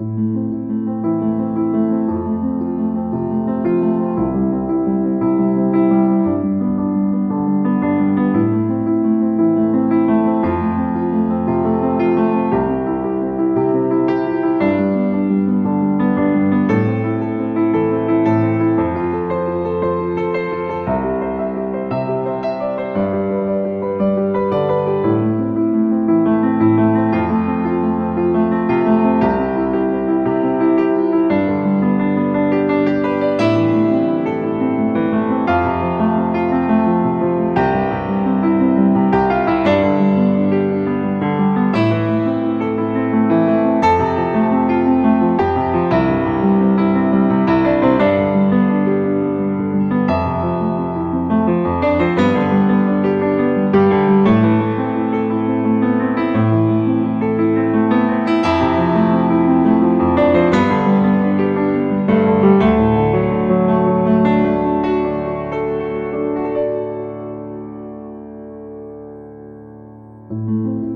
Música Música